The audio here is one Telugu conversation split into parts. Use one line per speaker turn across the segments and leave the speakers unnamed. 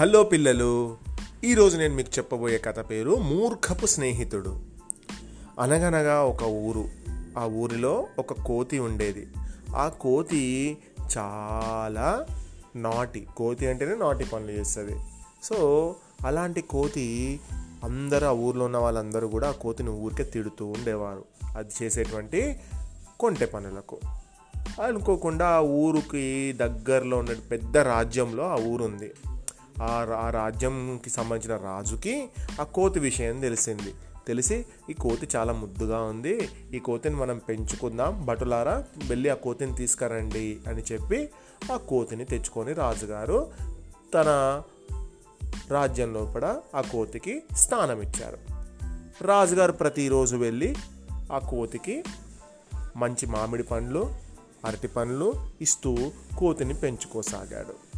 హలో పిల్లలు ఈరోజు నేను మీకు చెప్పబోయే కథ పేరు మూర్ఖపు స్నేహితుడు. అనగనగా ఒక ఊరు ఆ ఊరిలో ఒక కోతి ఉండేది. ఆ కోతి చాలా నాటి కోతి అంటేనే నాటి పనులు చేస్తుంది. సో అలాంటి కోతి అందరూ ఆ ఊర్లో ఉన్న వాళ్ళందరూ కూడా ఆ కోతిని ఊరికే తిడుతూ ఉండేవారు. అది చేసేటువంటి కొంటె పనులకు. అనుకోకుండా ఆ ఊరికి దగ్గరలో ఉన్న పెద్ద రాజ్యంలో ఆ ఊరు ఉంది ఆ రా- ఆ రాజ్యంకి సంబంధించిన రాజుకి ఆ కోతి విషయం తెలిసింది. తెలిసి ఈ కోతి చాలా ముద్దుగా ఉంది. ఈ కోతిని మనం పెంచుకుందాం. భటులారా వెళ్ళి ఆ కోతిని తీసుకురండి అని చెప్పి ఆ కోతిని తెచ్చుకొని రాజుగారు తన రాజ్యం లోపల ఆ కోతికి స్థానం ఇచ్చారు. రాజుగారు ప్రతిరోజు వెళ్ళి ఆ కోతికి మంచి మామిడి పండ్లు అరటి పండ్లు ఇస్తూ కోతిని పెంచుకోసాగాడు.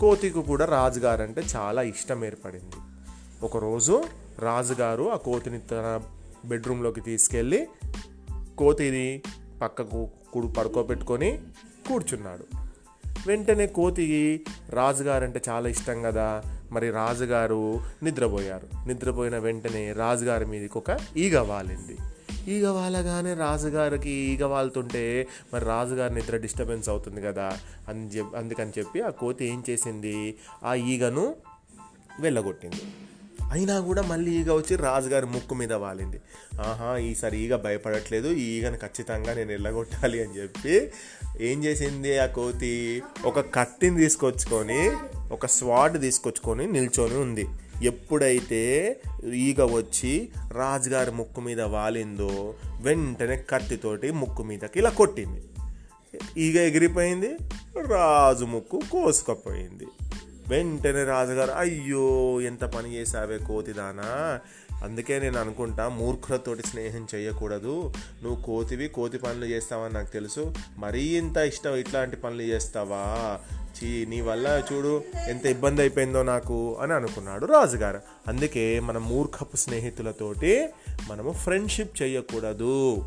కోతికి కూడా రాజుగారు అంటే చాలా ఇష్టం ఏర్పడింది. ఒకరోజు రాజుగారు ఆ కోతిని తన బెడ్రూమ్లోకి తీసుకెళ్ళి కోతిని పక్కకు కుడు పడుకోబెట్టుకొని కూర్చున్నాడు. వెంటనే కోతికి రాజుగారు అంటే చాలా ఇష్టం కదా మరి రాజుగారు నిద్రపోయారు. నిద్రపోయిన వెంటనే రాజుగారి మీదకి ఒక ఈగ వాలింది. ఈగ వాలగానే రాజుగారికి ఈగ వాలుతుంటే మరి రాజుగారి నిద్ర డిస్టర్బెన్స్ అవుతుంది కదా అని చెప్ అందుకని చెప్పి ఆ కోతి ఏం చేసింది? ఆ ఈగను వెళ్ళగొట్టింది. అయినా కూడా మళ్ళీ ఈగ వచ్చి రాజుగారి ముక్కు మీద వాలింది. ఆహా ఈసారి ఈగ భయపడట్లేదు ఈ ఈగను ఖచ్చితంగా నేను వెళ్ళగొట్టాలి అని చెప్పి ఏం చేసింది ఆ కోతి? ఒక కత్తిని తీసుకొచ్చుకొని ఒక స్వాడ్ తీసుకొచ్చుకొని నిల్చొని ఉంది. ఎప్పుడైతే ఈగ వచ్చి రాజుగారి ముక్కు మీద వాలిందో వెంటనే కత్తితోటి ముక్కు మీదకి ఇలా కొట్టింది. ఈగ ఎగిరిపోయింది రాజు ముక్కు కోసుకపోయింది. వెంటనే రాజుగారు అయ్యో ఎంత పని చేసావే కోతిదానా? అందుకే నేను అనుకుంటా మూర్ఖులతోటి స్నేహం చేయకూడదు. నువ్వు కోతివి కోతి పనులు చేస్తావని నాకు తెలుసు. మరీ ఇంత ఇష్టం ఇట్లాంటి పనులు చేస్తావా? చీ నీ వల్ల చూడు ఎంత ఇబ్బంది అయిపోయిందో నాకు అని అనుకున్నాడు రాజుగారు. అందుకే మన మూర్ఖపు స్నేహితులతోటి మనము ఫ్రెండ్షిప్ చేయకూడదు.